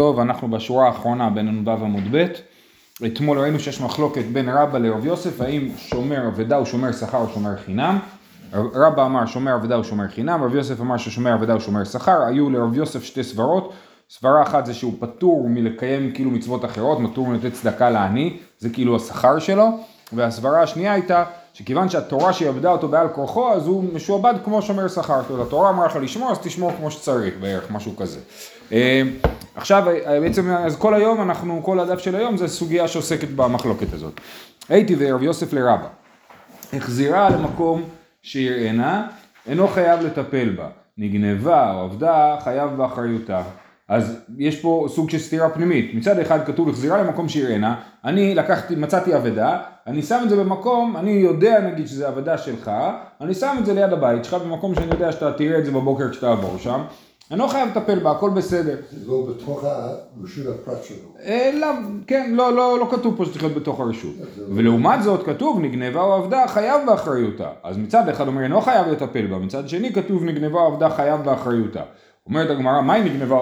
טוב, אנחנו בשורה האחרונה בין נ"ו עמוד ב', אתמול ראינו שיש מחלוקת בין רבא לרב יוסף, האם שומר אבדה הוא שומר שכר או שומר חינם. רבא אמר שומר אבדה הוא שומר חינם, רב יוסף אמר ששומר אבדה הוא שומר שכר, היו לרב יוסף שתי סברות, סברה אחת זה שהוא פטור מלקיים כאילו מצוות אחרות, פטור מלתת צדקה לעני, זה כאילו השכר שלו, והסברה השנייה הייתה שכיוון שהתורה שיעבדה אותו בעל כורחו, אז הוא משועבד כמו שומר שכר, זאת אומרת, התורה אמרה לך לשמור, אז תשמור כמו שצריך, בערך, משהו כזה. עכשיו, בעצם, אז כל היום אנחנו, כל הדף של היום זה סוגיה שעוסקת במחלוקת הזאת. הייתי ורב יוסף לרבה, החזירה למקום שיראנה, אינו חייב לטפל בה, נגנבה או עבדה, חייב באחריותה. אז יש פה סוג של סתירה פנימית, מצד אחד כתוב החזירה למקום שיראנה, אני לקחתי, מצאתי אבדה, אני שם את זה במקום, אני יודע נגיד שזה אבדה שלך, אני שם את זה ליד הבית שלך במקום שאני יודע שאתה תראה את זה בבוקר כשאתה עבור שם, אני לא חייב לטפל בה, הכל בסדר. זה לא בתוך הרשות הפרט שלו. לא, כן, לא, לא, לא כתוב פה שצריך להיות בתוך הרשות. ולעומת זאת כתוב נגנבה או עבדה חייב באחריותה. אז מצד אחד אומר אינו חייב לטפל בה, מצד שני כתוב נגנבה או עבדה חייב באחריותה. אומרת הגמרא, מהי נגנבה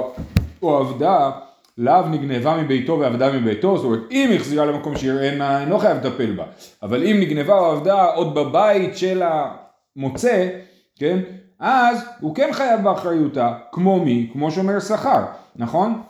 או עבדה? לאו נגנבה מביתו ועבדה מביתו, זאת אומרת אם החזירה למקום שיראנה, אינו חייב לטפל בה. אבל אם נגנבה או עבדה עוד בבית של המוצא, כן? אז הוא כן חייב באחריותה, כמו מי? כמו שומר שכר, נכון?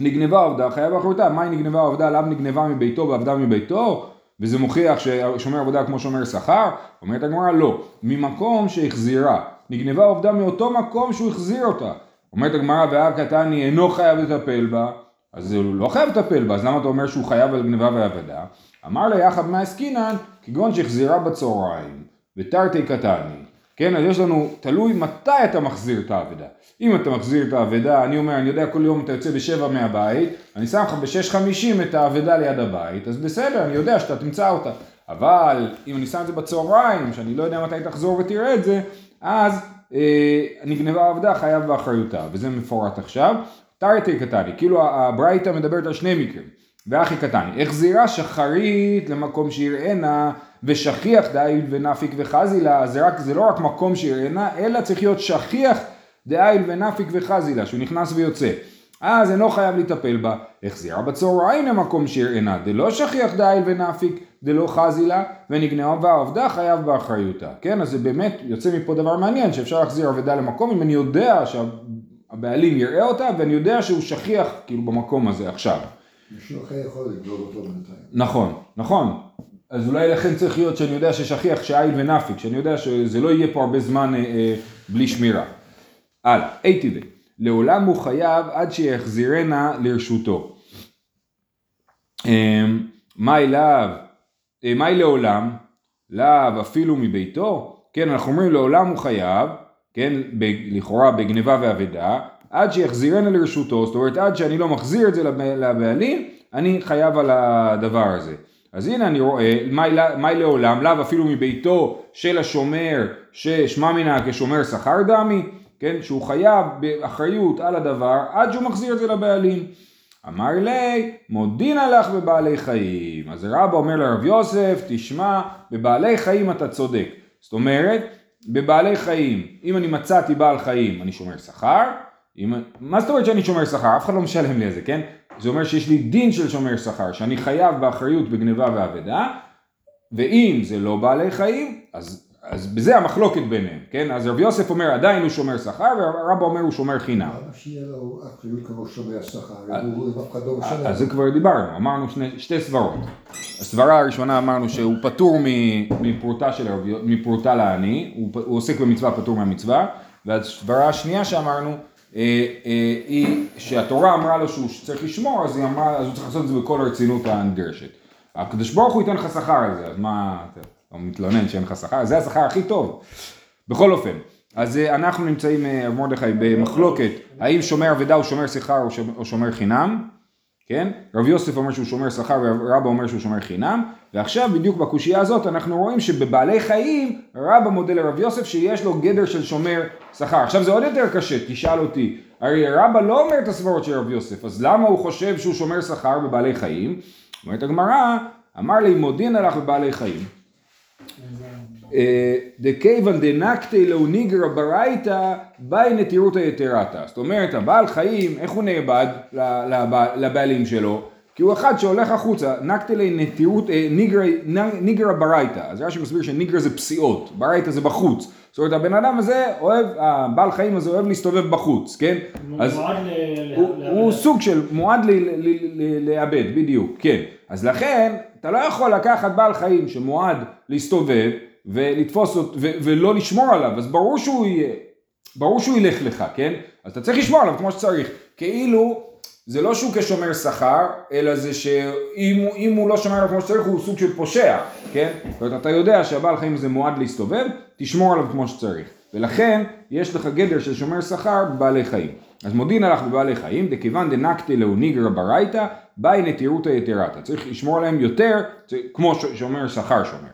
נגנבה עבדה, חייב באחריותה, מהי נגנבה עבדה? לאו נגנבה מביתו ועבדה מביתו? וזה מוכיח ששומר עבודה כמו שומר שכר? אומרת הגמרא לא, ממקום שהחזירה, נגנבה עבדה מאותו מקום שהוא החזיר אותה. אומרת הגמרא והר קטני אינו חייב לטפל בה, אז הוא לא חייב לטפל בה, אז למה אתה אומר שהוא חייב על גנבה ועבדה? אמר לה יחד מעסקינן, כגון שהחזירה בצהריים, ותרתי קטני. כן, אז יש לנו, תלוי מתי אתה מחזיר את האבדה. אם אתה מחזיר את האבדה, אני אומר, אני יודע כל יום אתה יוצא בשבע מהבית, אני שם לך בשש חמישים את האבדה ליד הבית, אז בסדר, אני יודע שאתה תמצא אותה. אבל אם אני שם את זה בצהריים, שאני לא יודע מתי תחזור ותראה את זה, אז אה, נגנבה האבדה חייב באחריותה, וזה מפורט עכשיו. תרתי קטני, כאילו הברייתא מדברת על שני מקרים. ואחי קטני, החזירה שחרית למקום שיראנה ושכיח דאיל ונפיק וחזילה, זה, רק, זה לא רק מקום שיראנה, אלא צריך להיות שכיח דאיל ונפיק וחזילה, שהוא נכנס ויוצא. אז אינו חייב לטפל בה, החזירה בצהריים למקום שיראנה, דלא שכיח דאיל ונפיק, דלא חזילה, ונגנבה עבדה חייב באחריותה. כן, אז זה באמת יוצא מפה דבר מעניין, שאפשר להחזיר עבדה למקום אם אני יודע שהבעלים יראה אותה, ואני יודע שהוא שכיח כאילו במקום הזה עכשיו. מישהו אחר יכול לגלול אותו בינתיים. נכון, נכון. אז אולי לכן צריך להיות שאני יודע ששכיח שעיל ונפיק, שאני יודע שזה לא יהיה פה הרבה זמן אה, אה, בלי שמירה. הלאה, אייטיבי, לעולם הוא חייב עד שיחזירנה לרשותו. אה, מאי לאו, אה, מאי לעולם, לאו אפילו מביתו, כן, אנחנו אומרים לעולם הוא חייב, כן, לכאורה בגניבה ואבדה, עד שיחזירנה לרשותו, זאת אומרת עד שאני לא מחזיר את זה לבעלים, אני חייב על הדבר הזה. אז הנה אני רואה, מהי לעולם, לאו אפילו מביתו של השומר ששמע מנה כשומר שכר דמי, כן, שהוא חייב באחריות על הדבר עד שהוא מחזיר את זה לבעלים. אמר לי, מודין הלך בבעלי חיים. אז רבא אומר לרב יוסף, תשמע, בבעלי חיים אתה צודק. זאת אומרת, בבעלי חיים, אם אני מצאתי בעל חיים, אני שומר שכר, אם, מה זאת אומרת שאני שומר שכר? אף אחד לא משלם לי על זה, כן? זה אומר שיש לי דין של שומר שכר, שאני חייב באחריות בגניבה ואבדה, ואם זה לא בעלי חיים, אז, אז בזה המחלוקת ביניהם, כן? אז רבי יוסף אומר עדיין הוא שומר שכר, ורבא אומר הוא שומר חינם. שיהיה לו אחריות כמו שומר שכר, לא משלם. אז זה כבר דיברנו, אמרנו שתי סברות. הסברה הראשונה אמרנו שהוא פטור מפרוטה, של הרבי, מפרוטה לעני, הוא, הוא עוסק במצווה פטור מהמצווה, והסברה השנייה שאמרנו היא שהתורה אמרה לו שהוא צריך לשמור, אז היא אמרה, אז הוא צריך לעשות את זה בכל הרצינות הנדרשת. הקדוש ברוך הוא ייתן לך שכר על זה, אז מה, לא מתלונן שאין לך שכר? זה השכר הכי טוב. בכל אופן, אז אנחנו נמצאים, מרדכי, במחלוקת, האם שומר אבדה הוא שומר שכר או שומר חינם? כן? רב יוסף אומר שהוא שומר שכר ורבא אומר שהוא שומר חינם ועכשיו בדיוק בקושייה הזאת אנחנו רואים שבבעלי חיים רבא מודה לרב יוסף שיש לו גדר של שומר שכר. עכשיו זה עוד יותר קשה, תשאל אותי, הרי רבא לא אומר את הסברות של רב יוסף, אז למה הוא חושב שהוא שומר שכר בבעלי חיים? אומרת הגמרא, אמר לי מודין הלך בבעלי חיים. אה, דכיוון דנקתי לאו ניגרא ברייתא באי נטירותא יתרתא. זאת אומרת הבעל חיים איך הוא נאבד לבעלים שלו? כי הוא אחד שהולך החוצה, נקתי לי נטירות, אה, ניגרא ברייתא, אז רש"י מסביר שניגרא זה פסיעות, ברייתא זה בחוץ, זאת אומרת הבן אדם הזה אוהב, הבעל חיים הזה אוהב להסתובב בחוץ, כן? הוא אז מועד ל... הוא, סוג של מועד לאבד, בדיוק, כן. אז לכן, אתה לא יכול לקחת בעל חיים שמועד להסתובב ולתפוס אותו ו- ולא לשמור עליו, אז ברור שהוא יהיה, ברור שהוא ילך לך, כן? אז אתה צריך לשמור עליו כמו שצריך. כאילו, זה לא שהוא כשומר שכר, אלא זה שאם הוא, הוא לא שומר עליו כמו שצריך, הוא סוג של פושע, כן? זאת אומרת, אתה יודע שהבעל חיים הזה מועד להסתובב, תשמור עליו כמו שצריך. ולכן, יש לך גדר של שומר שכר בבעלי חיים. אז מודין הלך בבעלי חיים, דכיוון דנקתי לאו ניגרא ברייתא, באי נטירותא יתרתא. צריך לשמור עליהם יותר, כמו ש- שומר שכר שומר.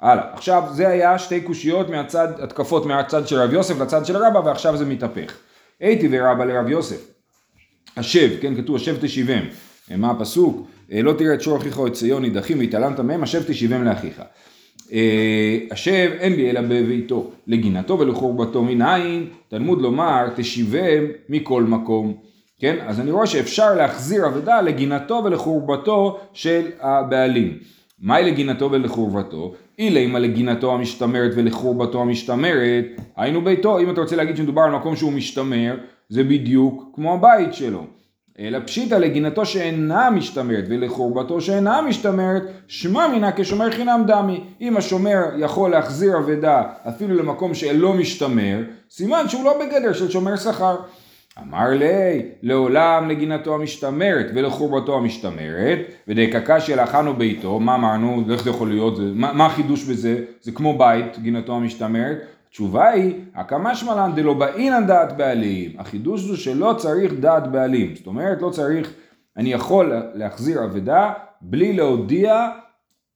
הלאה, עכשיו זה היה שתי קושיות מהצד, התקפות מהצד של רב יוסף לצד של רבא ועכשיו זה מתהפך. הייתי ורבא לרב יוסף, השב, כן כתוב השב תשיבם, אה, מה הפסוק? אה, לא תראה את שור אחיך או את ציון נידחים והתעלמת מהם, השב תשיבם לאחיך. אה, השב אין לי אלא בביתו, לגינתו ולחורבתו מנין, תלמוד לומר תשיבם מכל מקום. כן? אז אני רואה שאפשר להחזיר אבדה לגינתו ולחורבתו של הבעלים. מהי לגינתו ולחורבתו? אילימה לגינתו המשתמרת ולחורבתו המשתמרת, היינו ביתו, אם אתה רוצה להגיד שמדובר על מקום שהוא משתמר, זה בדיוק כמו הבית שלו. אלא פשיטא לגינתו שאינה משתמרת ולחורבתו שאינה משתמרת, שמע מינה כשומר חינם דמי. אם השומר יכול להחזיר אבדה אפילו למקום שאינו משתמר, סימן שהוא לא בגדר של שומר שכר. אמר לי, לעולם לגינתו המשתמרת ולחורבתו המשתמרת, ודקקה של אכנו ביתו, מה אמרנו, איך זה יכול להיות, זה, מה, מה החידוש בזה, זה כמו בית, גינתו המשתמרת, התשובה היא, הקמה שמלן דלא באינן דעת בעלים, החידוש הוא שלא צריך דעת בעלים, זאת אומרת לא צריך, אני יכול להחזיר אבדה בלי להודיע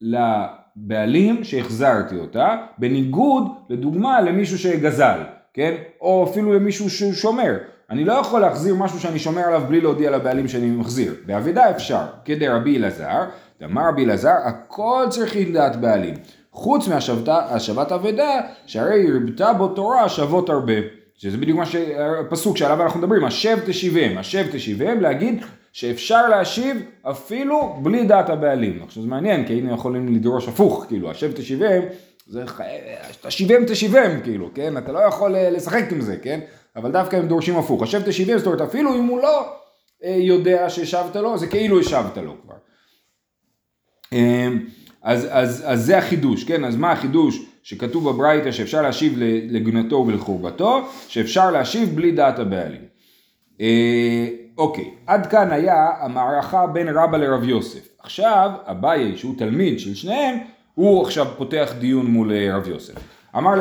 לבעלים שהחזרתי אותה, בניגוד לדוגמה למישהו שגזל, כן? או אפילו למישהו שהוא שומר. אני לא יכול להחזיר משהו שאני שומר עליו בלי להודיע לבעלים שאני מחזיר. באבדה אפשר, כדי רבי אלעזר, אמר רבי אלעזר, הכל צריכים דעת בעלים. חוץ מהשבת אבדה, שהרי הרבתה בו תורה שוות הרבה. שזה בדיוק מה שהפסוק שעליו אנחנו מדברים, השב תשיבם, השב תשיבם, להגיד שאפשר להשיב אפילו בלי דעת הבעלים. עכשיו זה מעניין, כי היינו יכולים לדרוש הפוך, כאילו, השב תשיבם, זה תשיבם תשיבם, כאילו, כן? אתה לא יכול לשחק עם זה, כן? אבל דווקא הם דורשים הפוך. השב תשיבם, זאת אומרת, אפילו אם הוא לא יודע שהשבת לו, זה כאילו השבת לו כבר. אז, אז, אז זה החידוש, כן? אז מה החידוש שכתוב בברייתא שאפשר להשיב לגנותו ולחורבתו, שאפשר להשיב בלי דעת הבעלים. אה, אוקיי, עד כאן היה המערכה בין רבא לרב יוסף. עכשיו, אביי, שהוא תלמיד של שניהם, הוא עכשיו פותח דיון מול רב יוסף. אמר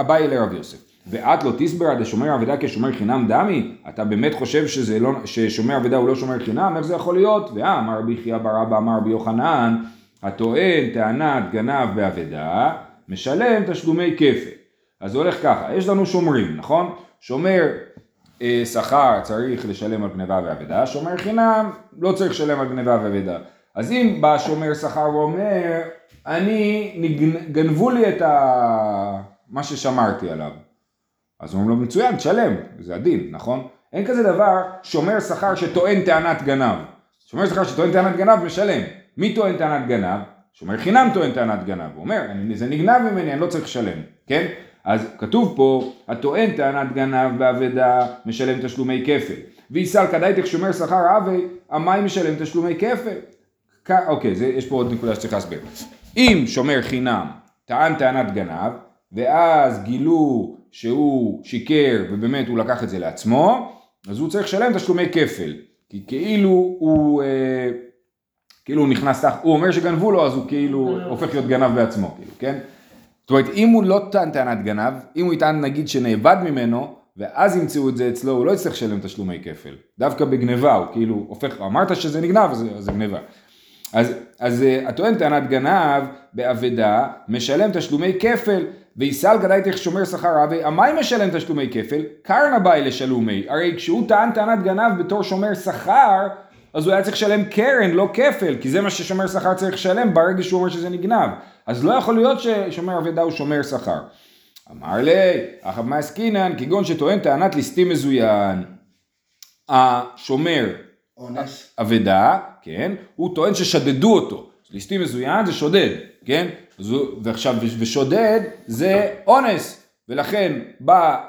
אביי לרב יוסף, ואת לא תסבר עד השומר אבדה כשומר חינם דמי? אתה באמת חושב שזה לא, ששומר אבדה הוא לא שומר חינם? איך זה יכול להיות? ואמר רבי חייא בר אבא אמר רבי יוחנן, הטוען טענת גנב באבדה, משלם תשלומי כפל. אז זה הולך ככה, יש לנו שומרים, נכון? שומר אה, שכר צריך לשלם על גניבה ואבדה, שומר חינם לא צריך לשלם על גניבה ואבדה. אז אם בא שומר שכר ואומר, אני, נגנ... גנבו לי את ה... מה ששמרתי עליו. אז אומרים לו, מצוין, תשלם, זה הדין, נכון? אין כזה דבר שומר שכר שטוען טענת גנב. שומר שכר שטוען טענת גנב משלם. מי טוען טענת גנב? שומר חינם טוען טענת גנב. הוא אומר, זה נגנב ממני, אני לא צריך לשלם, כן? אז כתוב פה, הטוען טענת גנב באבדה משלם תשלומי כפל. ויסל כדאיתך שומר שכר אבי, המים משלם תשלומי כפל. אוקיי, זה, יש פה עוד נקודה שצריך להסביר. אם שומר חינם טען טענת גנב, ואז גילו שהוא שיקר ובאמת הוא לקח את זה לעצמו, אז הוא צריך לשלם תשלומי כפל. כי כאילו הוא, אה, כאילו הוא נכנס תחת, הוא אומר שגנבו לו אז הוא כאילו הופך להיות גנב בעצמו, כאילו, כן? זאת אומרת, אם הוא לא טען טענת גנב, אם הוא יטען נגיד שנאבד ממנו, ואז ימצאו את זה אצלו, הוא לא יצטרך לשלם תשלומי כפל. דווקא בגניבה, הוא כאילו הופך, אמרת שזה נגנב, אז זה גניבה. אז, אז הטוען טענת גנב באבדה, משלם תשלומי כפל, ויסל גדייתך שומר שכר אבי, המאי משלם תשלומי כפל, קרנה באי לשלומי. הרי כשהוא טען טענת גנב בתור שומר שכר, אז הוא היה צריך לשלם קרן, לא כפל, כי זה מה ששומר שכר צריך לשלם ברגע שהוא אומר שזה נגנב. אז לא יכול להיות ששומר אבדה הוא שומר שכר. אמר לי, אחא מה עסקינן, כגון שטוען טענת ליסטים מזוין. השומר אונס. אבדה, כן, הוא טוען ששדדו אותו. ליסטים מזוין זה שודד, כן? ועכשיו, ושודד זה אונס. ולכן בא,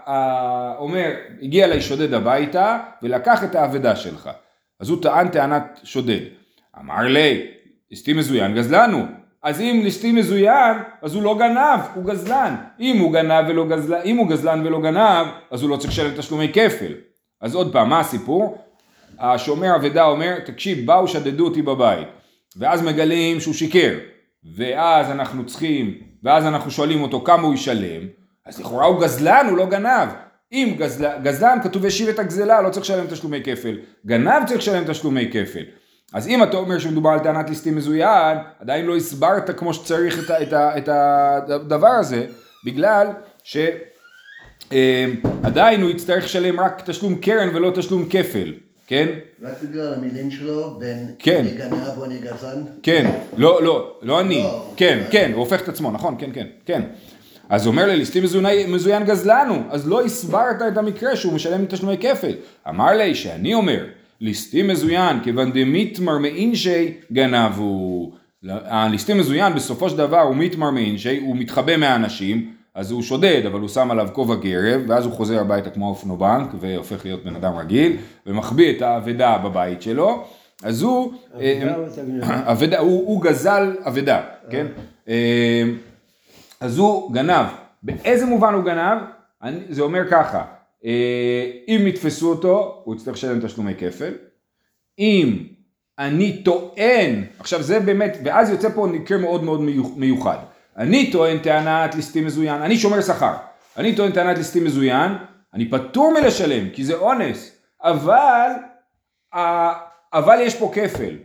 אומר, הגיע אליי שודד הביתה ולקח את האבדה שלך. אז הוא טען טענת שודד. אמר לי, ליסטים מזוין גזלן הוא. אז אם ליסטים מזוין, אז הוא לא גנב, הוא גזלן. אם הוא גנב ולא גזלן, אם הוא גזלן ולא גנב, אז הוא לא צריך לשלם תשלומי כפל. אז עוד פעם, מה הסיפור? השומר אבדה אומר, תקשיב, באו שדדו אותי בבית, ואז מגלים שהוא שיקר, ואז אנחנו צריכים, ואז אנחנו שואלים אותו כמה הוא ישלם, אז לכאורה הוא גזלן, הוא לא גנב. אם גזלן, גזלן כתוב השיב את הגזלה, לא צריך לשלם תשלומי כפל. גנב צריך לשלם תשלומי כפל. אז אם אתה אומר שמדובר על טענת ליסטים מזוין, עדיין לא הסברת כמו שצריך את, ה- את, ה- את הדבר הזה, בגלל ש... אמ, הוא יצטרך לשלם רק תשלום קרן ולא תשלום כפל, כן? רק בגלל המילים שלו בין כן. אני גנב או אני גזען? כן, לא, לא, לא אני, לא. כן, כן, הוא הופך את עצמו, נכון, כן, כן, כן. אז אומר לי, ליסטים מזוין, גזלן הוא, אז לא הסברת את המקרה שהוא משלם תשלומי כפל. אמר לי שאני אומר, ליסטים מזוין, כיוון דמיתמר מאינשי גנב הוא. הליסטים מזוין בסופו של דבר הוא מיתמר מאינשי, הוא מתחבא מהאנשים, אז הוא שודד, אבל הוא שם עליו כובע גרב, ואז הוא חוזר הביתה כמו אופנובנק, והופך להיות בן אדם רגיל, ומחביא את האבדה בבית שלו, אז הוא... אה, אבדה, הוא, הוא גזל אבדה, כן? אז הוא גנב. באיזה מובן הוא גנב? אני, זה אומר ככה, אה, אם יתפסו אותו, הוא יצטרך לשלם תשלומי כפל. אם אני טוען, עכשיו זה באמת, ואז יוצא פה מקרה מאוד מאוד מיוח- מיוחד. אני טוען טענת ליסטים מזוין, אני שומר שכר. אני טוען טענת ליסטים מזוין, אני פטור מלשלם, כי זה אונס. אבל, אבל יש פה כפל.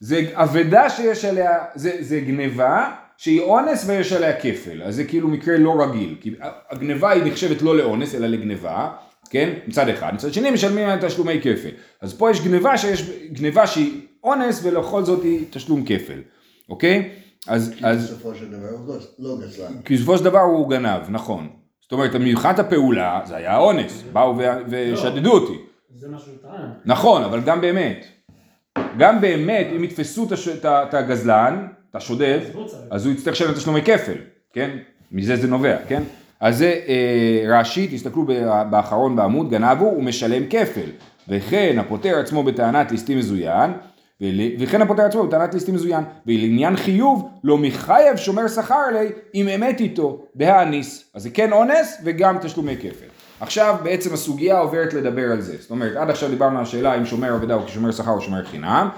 זה אבדה שיש עליה, זה, זה גניבה שהיא אונס ויש עליה כפל, אז זה כאילו מקרה לא רגיל, כי הגניבה היא נחשבת לא לאונס אלא לגניבה, כן, מצד אחד, מצד שני משלמים עליה תשלומי כפל, אז פה יש גניבה שיש, גניבה שהיא אונס ולכל זאת היא תשלום כפל, אוקיי? אז, כי אז בסופו של דבר הוא גז- לא גזלן. כי בסופו של דבר הוא גנב, נכון, זאת אומרת מבחינת הפעולה זה היה אונס, באו ושדדו אותי, זה מה שהוא טען. נכון, אבל גם באמת. גם באמת, אם יתפסו את הגזלן, את השודד, אז הוא יצטרך לשלם תשלומי כפל, כן? מזה זה נובע, כן? אז זה אה, רש"י, תסתכלו באחרון בעמוד, גנב הוא, הוא משלם כפל. וכן הפוטר עצמו בטענת ליסטים מזוין, וכן הפוטר עצמו בטענת ליסטים מזוין, ולעניין חיוב לא מחייב שומר שכר לי אם אמת איתו, דהאניס. אז זה כן אונס וגם תשלומי כפל. עכשיו בעצם הסוגיה עוברת לדבר על זה. זאת אומרת, עד עכשיו דיברנו על השאלה אם שומר עבודה הוא כשומר שכר או שומר חינם.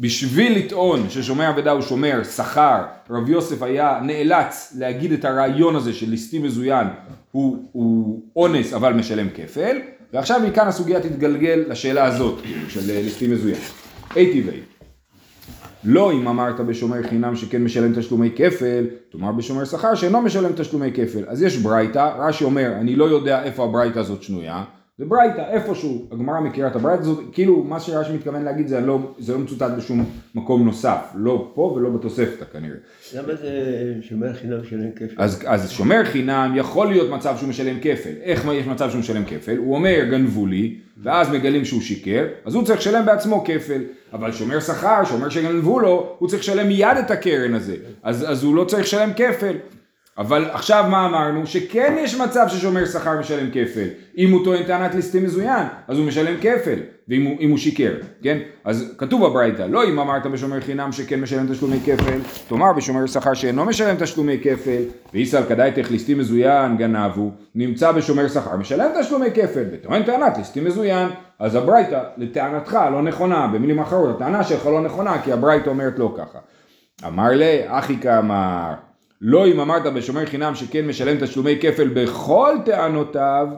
בשביל לטעון ששומר אבדה הוא שומר שכר, רב יוסף היה נאלץ להגיד את הרעיון הזה של ליסטים מזוין הוא, הוא אונס אבל משלם כפל, ועכשיו מכאן הסוגיה תתגלגל לשאלה הזאת של אה, ליסטים מזוין. אי טבעי. לא אם אמרת בשומר חינם שכן משלם תשלומי כפל, תאמר בשומר שכר שאינו משלם תשלומי כפל. אז יש ברייתא, רש"י אומר, אני לא יודע איפה הברייתא הזאת שנויה, זה ברייתא, איפשהו, הגמרא מכירה את הברייתא הזאת, כאילו מה שרש"י מתכוון להגיד זה לא, זה לא מצוטט בשום מקום נוסף, לא פה ולא בתוספתא כנראה. למה זה שומר חינם משלם כפל? אז, אז שומר חינם יכול להיות מצב שהוא משלם כפל. איך יש מצב שהוא משלם כפל? הוא אומר גנבו לי, ואז מגלים שהוא שיקר, אז הוא צריך לשלם בעצמו כפל. אבל שומר שכר, שאומר שגנבו לו, הוא צריך לשלם מיד את הקרן הזה. אז, אז הוא לא צריך לשלם כפל. אבל עכשיו מה אמרנו? שכן יש מצב ששומר שכר משלם כפל. אם הוא טוען טענת ליסטים מזוין, אז הוא משלם כפל. ואם הוא, הוא שיקר, כן? אז כתוב בברייתא, לא אם אמרת בשומר חינם שכן משלם תשלומי כפל, תאמר בשומר שכר שאינו משלם תשלומי כפל, ואיסל כדאיתך ליסטים מזוין גנבו, נמצא בשומר שכר משלם תשלומי כפל, וטוען טענת ליסטים מזוין, אז הברייתא לטענתך לא נכונה, במילים אחרות, הטענה שלך לא נכונה, כי הברייתא אומרת לא ככה. אמר לי, אחי כאמר, לא אם אמרת בשומר חינם שכן משלם תשלומי כפל בכל טענותיו,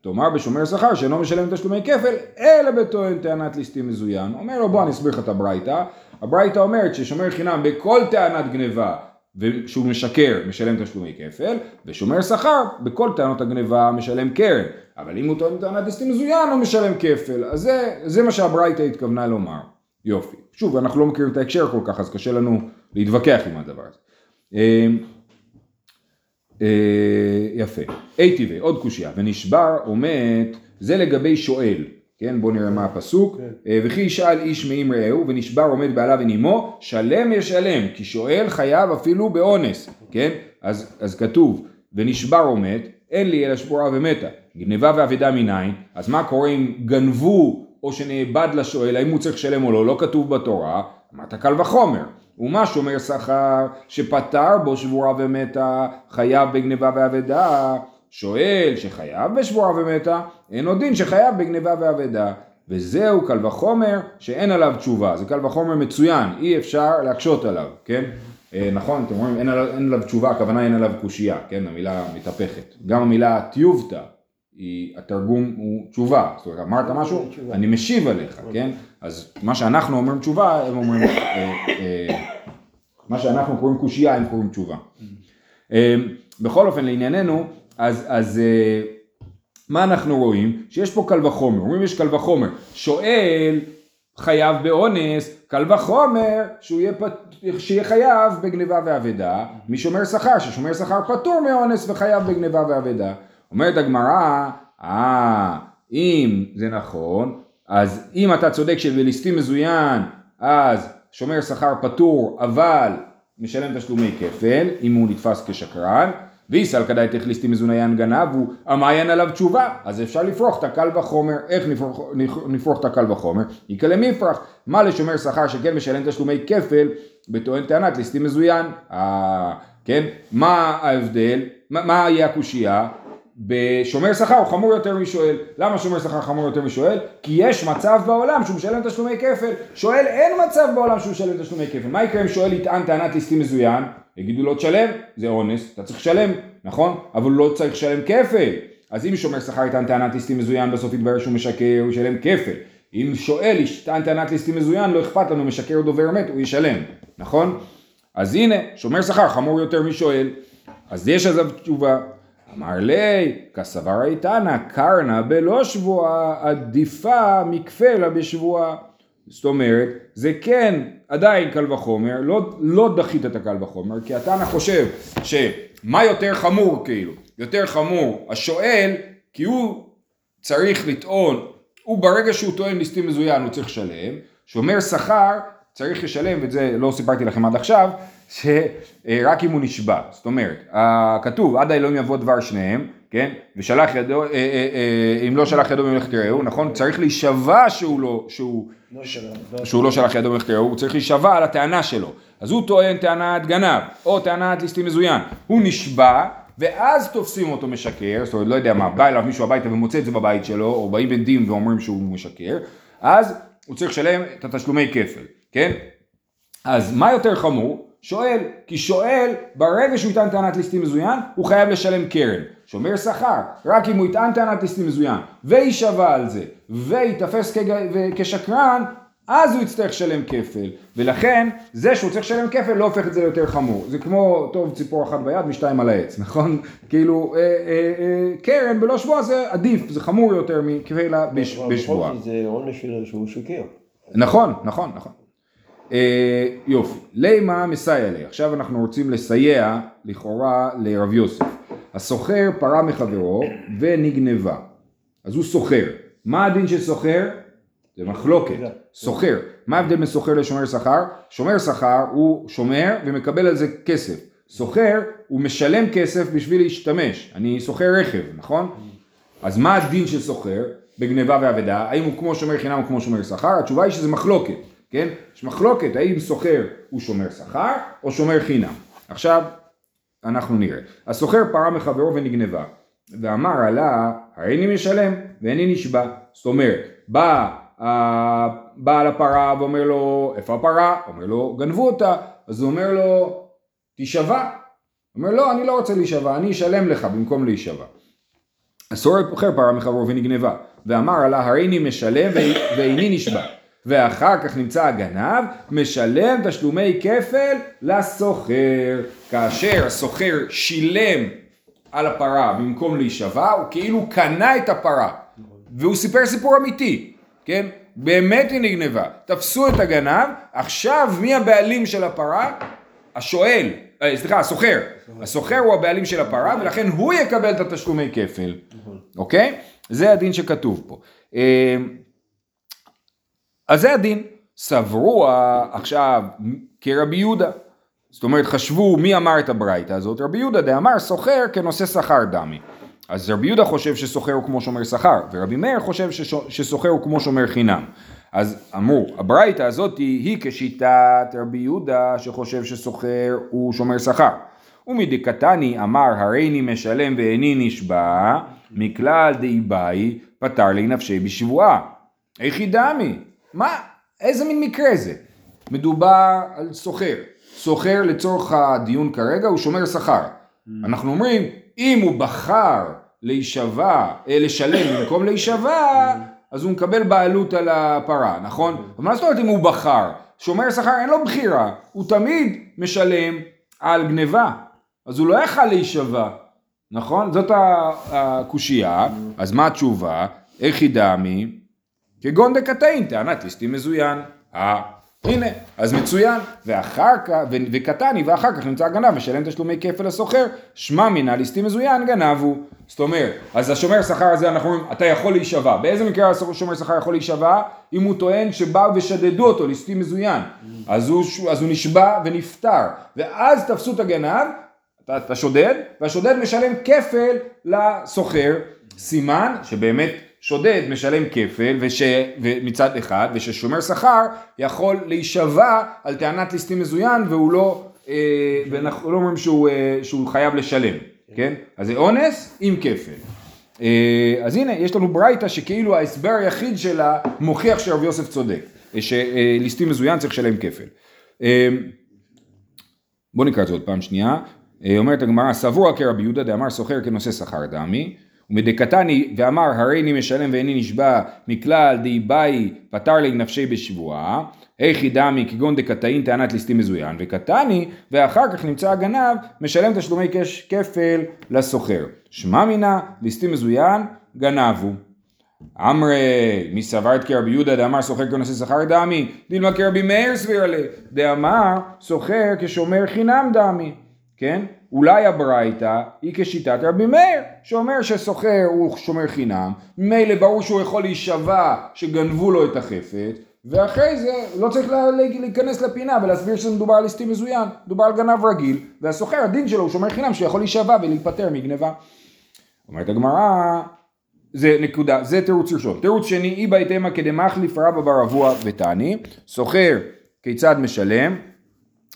תאמר בשומר שכר שאינו משלם תשלומי כפל, אלא בטוען טענת ליסטים מזוין. אומר לו בוא אני אסביר לך את הברייתא. הברייתא אומרת ששומר חינם בכל טענת גניבה ושהוא משקר משלם תשלומי כפל, ושומר שכר בכל טענות הגניבה משלם קרן. אבל אם הוא טוען טענת ליסטים מזוין הוא משלם כפל. אז זה, זה מה שהברייתא התכוונה לומר. יופי. שוב, אנחנו לא מכירים את ההקשר כל כך, אז קשה לנו להתווכח עם הדבר הזה. אה, יפה. אי טבעי, עוד קושייה, ונשבר או מת, זה לגבי שואל, כן, בואו נראה מה הפסוק, אה, וכי ישאל איש מעם רעהו, ונשבר עומד בעליו ונימו, שלם ישלם, כי שואל חייב אפילו באונס, כן, אז, אז כתוב, ונשבר או מת, אין לי אלא שבורה ומתה, גנבה ואבדה מניין, אז מה קורה אם גנבו או שנאבד לשואל, האם הוא צריך לשלם או לא, לא כתוב בתורה, אמרת קל וחומר. ומה שומר שכר שפטר בו שבורה ומתה, חייב בגניבה ואבדה, שואל שחייב בשבורה ומתה, אין עוד דין שחייב בגניבה ואבדה. וזהו קל וחומר שאין עליו תשובה, זה קל וחומר מצוין, אי אפשר להקשות עליו, כן? אה, נכון, אתם רואים, אין עליו, אין עליו תשובה, הכוונה אין עליו קושייה, כן? המילה מתהפכת. גם המילה טיובתא, היא, התרגום הוא תשובה, זאת אומרת, אמרת משהו, תשובה. אני משיב עליך, כן? אז מה שאנחנו אומרים תשובה, הם אומרים, אה, אה, מה שאנחנו קוראים קושייה, הם קוראים תשובה. אה, בכל אופן, לענייננו, אז, אז אה, מה אנחנו רואים? שיש פה קל וחומר, אומרים יש קל וחומר, שואל חייב באונס, קל וחומר שהוא יהיה, פט... שיהיה חייב בגניבה ואבדה, משומר שכר, ששומר שכר פטור מאונס וחייב בגניבה ואבדה. אומרת הגמרא, אה, אם זה נכון, אז אם אתה צודק שבליסטים מזוין, אז שומר שכר פטור, אבל משלם תשלומי כפל, אם הוא נתפס כשקרן, ויסל כדאי תכליסטי מזוניין גנב, הוא המעיין עליו תשובה, אז אפשר לפרוח את הקל וחומר, איך נפרוח, נפרוח את הקל וחומר? יקלה מפרח, מה לשומר שכר שכן משלם תשלומי כפל, בטוען טענת ליסטי מזוין, אה, כן, מה ההבדל, מה, מה יהיה הקושייה? בשומר שכר הוא חמור יותר משואל. למה שומר שכר חמור יותר משואל? כי יש מצב בעולם שהוא משלם תשלומי כפל. שואל אין מצב בעולם שהוא משלם תשלומי כפל. מה יקרה אם שואל יטען טענת ליסטים מזוין? יגידו לו תשלם, זה אונס, אתה צריך לשלם, נכון? אבל לא צריך לשלם כפל. אז אם שומר שכר יטען טענת ליסטים מזוין, בסוף יתברר שהוא משקר, הוא ישלם כפל. אם שואל יטען טענת ליסטים מזוין, לא אכפת לנו, משקר או דובר אמת, הוא ישלם, נכון? אז הנה, שומר שכר חמור יותר משואל. אז יש עליו תשובה. אמר לי, כסבר איתנה, קרנה בלא שבועה, עדיפה מכפלה בשבועה. זאת אומרת, זה כן עדיין קל וחומר, לא, לא דחית את הקל וחומר, כי התנא חושב שמה יותר חמור כאילו, יותר חמור השואל, כי הוא צריך לטעון, הוא ברגע שהוא טוען ליסטים מזוין הוא צריך לשלם, שומר שכר צריך לשלם, ואת זה לא סיפרתי לכם עד עכשיו, שרק אם הוא נשבע, זאת אומרת, כתוב עד האלוהים יבוא דבר שניהם, כן, ושלח ידו, אה, אה, אה, אם לא שלח ידו במלאכת רעהו, נכון, צריך להישבע שהוא לא, שהוא, לא שלח, לא שהוא לא שלח ידו במלאכת רעהו, הוא צריך להישבע על הטענה שלו, אז הוא טוען טענת גנב, או טענת ליסטים מזוין, הוא נשבע, ואז תופסים אותו משקר, זאת אומרת, לא יודע מה, בא אליו מישהו הביתה ומוצא את זה בבית שלו, או באים עדים ואומרים שהוא משקר, אז הוא צריך לשלם את התשלומי כפל, כן? אז מה יותר חמור? שואל, כי שואל, ברגע שהוא יטען טענת ליסטים מזוין, הוא חייב לשלם קרן. שומר שכר, רק אם הוא יטען טענת ליסטים מזוין, ויישבע על זה, וייתפס כג- כשקרן, אז הוא יצטרך לשלם כפל. ולכן, זה שהוא צריך לשלם כפל לא הופך את זה ליותר חמור. זה כמו, טוב, ציפור אחת ביד משתיים על העץ, נכון? כאילו, אה, אה, אה, קרן בלא שבועה זה עדיף, זה חמור יותר מכפלה בש, אבל בשבועה. בכל זאת זה עונש שהוא שוקר. נכון, נכון, נכון. אה, יופי, לימה מסייע לי, עכשיו אנחנו רוצים לסייע לכאורה לרב יוסף. הסוחר פרה מחברו ונגנבה, אז הוא סוחר. מה הדין של סוחר? זה מחלוקת. סוחר. מה ההבדל בין סוחר לשומר שכר? שומר שכר הוא שומר ומקבל על זה כסף. סוחר הוא משלם כסף בשביל להשתמש. אני סוחר רכב, נכון? אז מה הדין של סוחר בגניבה ואבדה? האם הוא כמו שומר חינם או כמו שומר שכר? התשובה היא שזה מחלוקת, כן? יש מחלוקת האם סוחר הוא שומר שכר או שומר חינם. עכשיו אנחנו נראה. הסוחר פרה מחברו ונגנבה ואמר עלה הריני משלם ואיני נשבע. זאת אומרת, בא ה- בעל הפרה ואומר לו איפה הפרה? אומר לו גנבו אותה. אז הוא אומר לו תישבע. אומר לא אני לא רוצה להישבע אני אשלם לך במקום להישבע. הסוחר פרה מחברו ונגנבה, ואמר עלה הריני משלם ואיני נשבע. ואחר כך נמצא הגנב, משלם תשלומי כפל לסוחר. כאשר הסוחר שילם על הפרה במקום להישבע, הוא כאילו קנה את הפרה. והוא סיפר סיפור אמיתי, כן? באמת היא נגנבה. תפסו את הגנב, עכשיו מי הבעלים של הפרה? השואל, אה, סליחה, הסוחר. הסוחר הוא הבעלים של הפרה, ולכן הוא יקבל את התשלומי כפל. אוקיי? זה הדין שכתוב פה. אה, אז זה הדין. סברו ה- עכשיו כרבי יהודה. זאת אומרת, חשבו מי אמר את הברייתא הזאת, רבי יהודה דאמר סוחר כנושא שכר דמי. אז רבי יהודה חושב שסוחר הוא כמו שומר שכר, ורבי מאיר חושב שסוחר הוא כמו שומר חינם. אז אמרו, הברייתא הזאת היא, היא כשיטת רבי יהודה שחושב שסוחר הוא שומר שכר. ומדקתני אמר הריני משלם ואיני נשבע, מכלל דאיבאי פטר לי נפשי בשבועה. איך דמי? מה? איזה מין מקרה זה? מדובר על סוחר. סוחר לצורך הדיון כרגע הוא שומר שכר. אנחנו אומרים, אם הוא בחר להישבע, אה, לשלם במקום להישבע, אז הוא מקבל בעלות על הפרה, נכון? אבל מה זאת אומרת אם הוא בחר? שומר שכר אין לו בחירה, הוא תמיד משלם על גניבה, אז הוא לא יכל להישבע, נכון? זאת הקושייה, אז מה התשובה? איך ידעמי? כגון דקתאין, טענת ליסטים מזוין. אה, הנה, אז מצוין. ואחר כך, ו- וקטני, ואחר כך נמצא הגנב, משלם תשלומי כפל לסוחר, שמע מינה ליסטים מזוין, גנב הוא. זאת אומרת, אז השומר שכר הזה, אנחנו אומרים, אתה יכול להישבע. באיזה מקרה השומר שכר יכול להישבע? אם הוא טוען שבאו ושדדו אותו, ליסטים מזוין. אז הוא, אז הוא נשבע ונפטר. ואז תפסו את הגנב, אתה שודד, והשודד משלם כפל לסוחר, סימן שבאמת שודד משלם כפל וש, מצד אחד, וששומר שכר יכול להישבע על טענת ליסטים מזוין והוא לא, אה, ואנחנו לא אומרים שהוא, אה, שהוא חייב לשלם, כן? אז זה אונס עם כפל. אה, אז הנה, יש לנו ברייתא שכאילו ההסבר היחיד שלה מוכיח שרבי יוסף צודק, אה, שליסטים מזוין צריך לשלם כפל. אה, בואו נקרא את זה עוד פעם שנייה. אה, אומרת הגמרא, סבורה כרבי יהודה דאמר סוחר כנושא שכר דמי, ומדקתני ואמר הריני משלם ואיני נשבע מכלל דאיבאי פטר לי נפשי בשבועה, היכי דמי כגון דקתאין טענת ליסטים מזוין, וקטני ואחר כך נמצא הגנב משלם תשלומי קש, כפל לסוחר. שמע מינה ליסטים מזוין גנב הוא. אמרי, מי סברת כרבי יהודה דאמר סוחר כנושא שכר דמי, דילמה כרבי מאיר סביר לי, דאמר סוחר כשומר חינם דמי, כן? אולי הברייתא היא כשיטת רבי מאיר, שאומר שסוחר הוא שומר חינם, ממילא ברור שהוא יכול להישבע שגנבו לו את החפץ, ואחרי זה לא צריך לה, להיכנס לפינה ולהסביר שמדובר על ליסטים מזוין, מדובר על גנב רגיל, והסוחר הדין שלו הוא שומר חינם שיכול להישבע ולהיפטר מגניבה. אומרת הגמרא, זה נקודה, זה תירוץ ראשון. תירוץ שני, אי בהתאמה כדמחליף רבא בר אבוה ותני, סוחר כיצד משלם,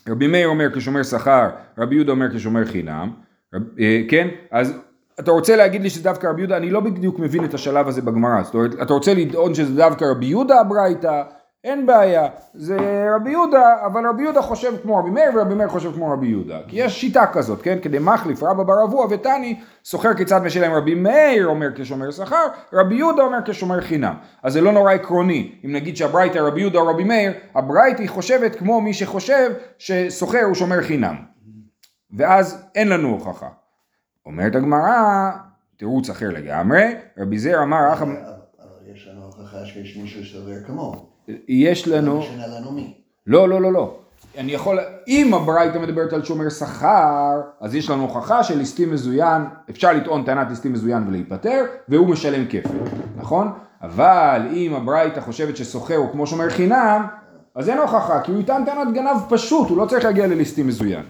רבי מאיר אומר כשומר שכר, רבי יהודה אומר כשומר חינם, רב, אה, כן? אז אתה רוצה להגיד לי שזה דווקא רבי יהודה, אני לא בדיוק מבין את השלב הזה בגמרא, זאת אומרת, אתה רוצה לטעון שזה דווקא רבי יהודה הברייתא, אין בעיה, זה רבי יהודה, אבל רבי יהודה חושב כמו רבי מאיר ורבי מאיר חושב כמו רבי יהודה, כי יש שיטה כזאת, כן? כדי מחליף רבא בר אבוה ותני, סוחר כיצד משלם רבי מאיר אומר כשומר שכר, רבי יהודה אומר כשומר חינם. אז זה לא נורא עקרוני, אם נגיד שהברייתא רבי יהודה או רבי מאיר, הברייתא חושבת כמו מי שחושב שסוחר הוא שומר חינם. ואז אין לנו הוכחה. אומרת הגמרא, תירוץ אחר לגמרי, רבי זר אמר, אבל יש לנו הוכחה שיש מישהו שסובר כמוהו. יש לנו, לא משנה לנו מי. לא, לא, לא, לא. אני יכול, אם הברייתא מדברת על שומר שכר, אז יש לנו הוכחה של ליסטים מזוין, אפשר לטעון טענת ליסטים מזוין ולהיפטר, והוא משלם כפל, נכון? אבל אם הברייתא חושבת שסוחר הוא כמו שומר חינם, אז אין הוכחה, כי הוא יטען טענת גנב פשוט, הוא לא צריך להגיע לליסטים מזוין.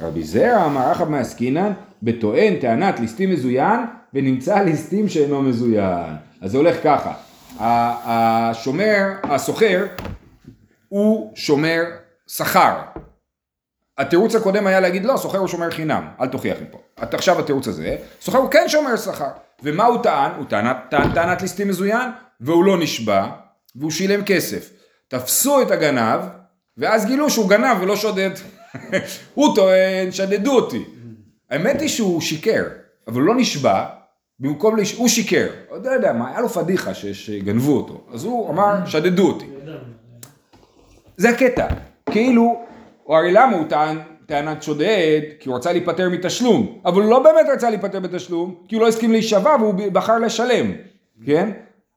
רבי זרע אמר אחאב מעסקינן, בטוען טענת ליסטים מזוין, ונמצא ליסטים שאינו מזוין. אז זה הולך ככה, השומר, הסוחר, הוא שומר שכר. התירוץ הקודם היה להגיד לא, סוחר הוא שומר חינם, אל תוכיח לי פה. עכשיו התירוץ הזה, סוחר הוא כן שומר שכר. ומה הוא טען? הוא טען, טען טענת ליסטים מזוין, והוא לא נשבע, והוא שילם כסף. תפסו את הגנב, ואז גילו שהוא גנב ולא שודד. הוא טוען, שדדו אותי. האמת היא שהוא שיקר, אבל הוא לא נשבע, במקום לש... הוא שיקר. לא יודע מה, היה לו פדיחה ש- שגנבו אותו. אז הוא אמר, שדדו אותי. זה הקטע. כאילו, או הרי למה הוא טען טענת שודד? כי הוא רצה להיפטר מתשלום. אבל הוא לא באמת רצה להיפטר בתשלום, כי הוא לא הסכים להישבע והוא בחר לשלם. כן?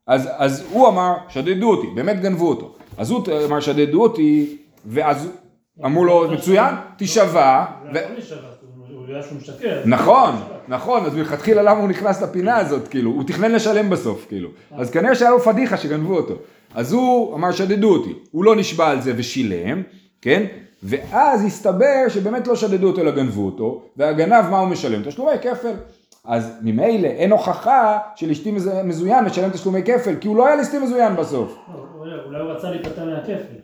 אז, אז הוא אמר, שדדו אותי, באמת גנבו אותו. אז הוא אמר, שדדו אותי, ואז אמרו לו, מצוין, תישבע. ו... הוא נשאר, הוא יודע שהוא משקר. נכון, נכון, אז מלכתחילה למה הוא נכנס לפינה הזאת, כאילו, הוא תכנן לשלם בסוף, כאילו. אז כנראה שהיה לו פדיחה שגנבו אותו. אז הוא אמר, שדדו אותי. הוא לא נשבע על זה ושילם, כן? ואז הסתבר שבאמת לא שדדו אותו אלא גנבו אותו, והגנב מה הוא משלם? תשלומי כפל. אז ממילא אין הוכחה של אשתי מז- מזוין משלם תשלומי כפל, כי הוא לא היה ליסטי מזוין בסוף. לא, אולי- הוא רצה להיפטר מהכפל.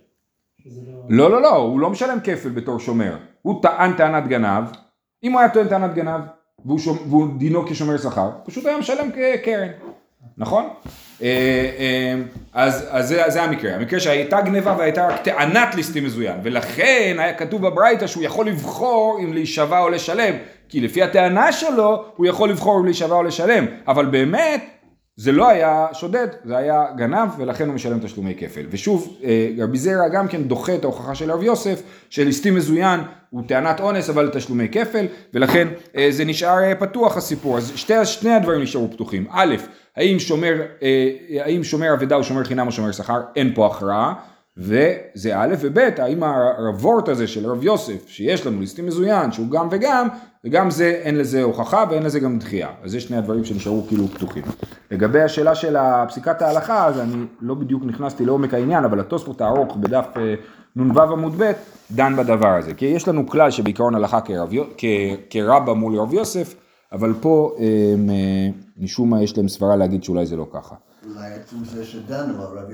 לא- לא, לא, לא, הוא לא משלם כפל בתור שומר. הוא טען טענת גנב, אם הוא היה טוען טענת גנב, והוא, שומ... והוא דינו כשומר שכר, פשוט היה משלם כקרן, נכון? אה, אה, אז, אז זה, זה המקרה, המקרה שהייתה גניבה והייתה רק טענת ליסטים מזוין, ולכן היה כתוב בברייתא שהוא יכול לבחור אם להישבע או לשלם, כי לפי הטענה שלו הוא יכול לבחור אם להישבע או לשלם, אבל באמת זה לא היה שודד, זה היה גנב ולכן הוא משלם תשלומי כפל. ושוב, אה, רבי זרע גם כן דוחה את ההוכחה של רב יוסף, שליסטים מזוין הוא טענת אונס אבל תשלומי כפל, ולכן אה, זה נשאר אה, פתוח הסיפור. אז שתי, שני הדברים נשארו פתוחים. א', האם שומר, האם שומר אבדה הוא שומר חינם או שומר שכר, אין פה הכרעה. וזה א' וב', האם הרבורט הזה של רב יוסף, שיש לנו ליסטים מזוין, שהוא גם וגם, וגם זה אין לזה הוכחה ואין לזה גם דחייה. אז זה שני הדברים שנשארו כאילו פתוחים. לגבי השאלה של פסיקת ההלכה, אז אני לא בדיוק נכנסתי לעומק העניין, אבל התוספות הארוך בדף אה, נ"ו עמוד ב' דן בדבר הזה. כי יש לנו כלל שבעיקרון הלכה כרב, כ, כרבא מול רב יוסף, אבל פה אה, משום מה יש להם סברה להגיד שאולי זה לא ככה. אולי עצם זה שדנו על רבי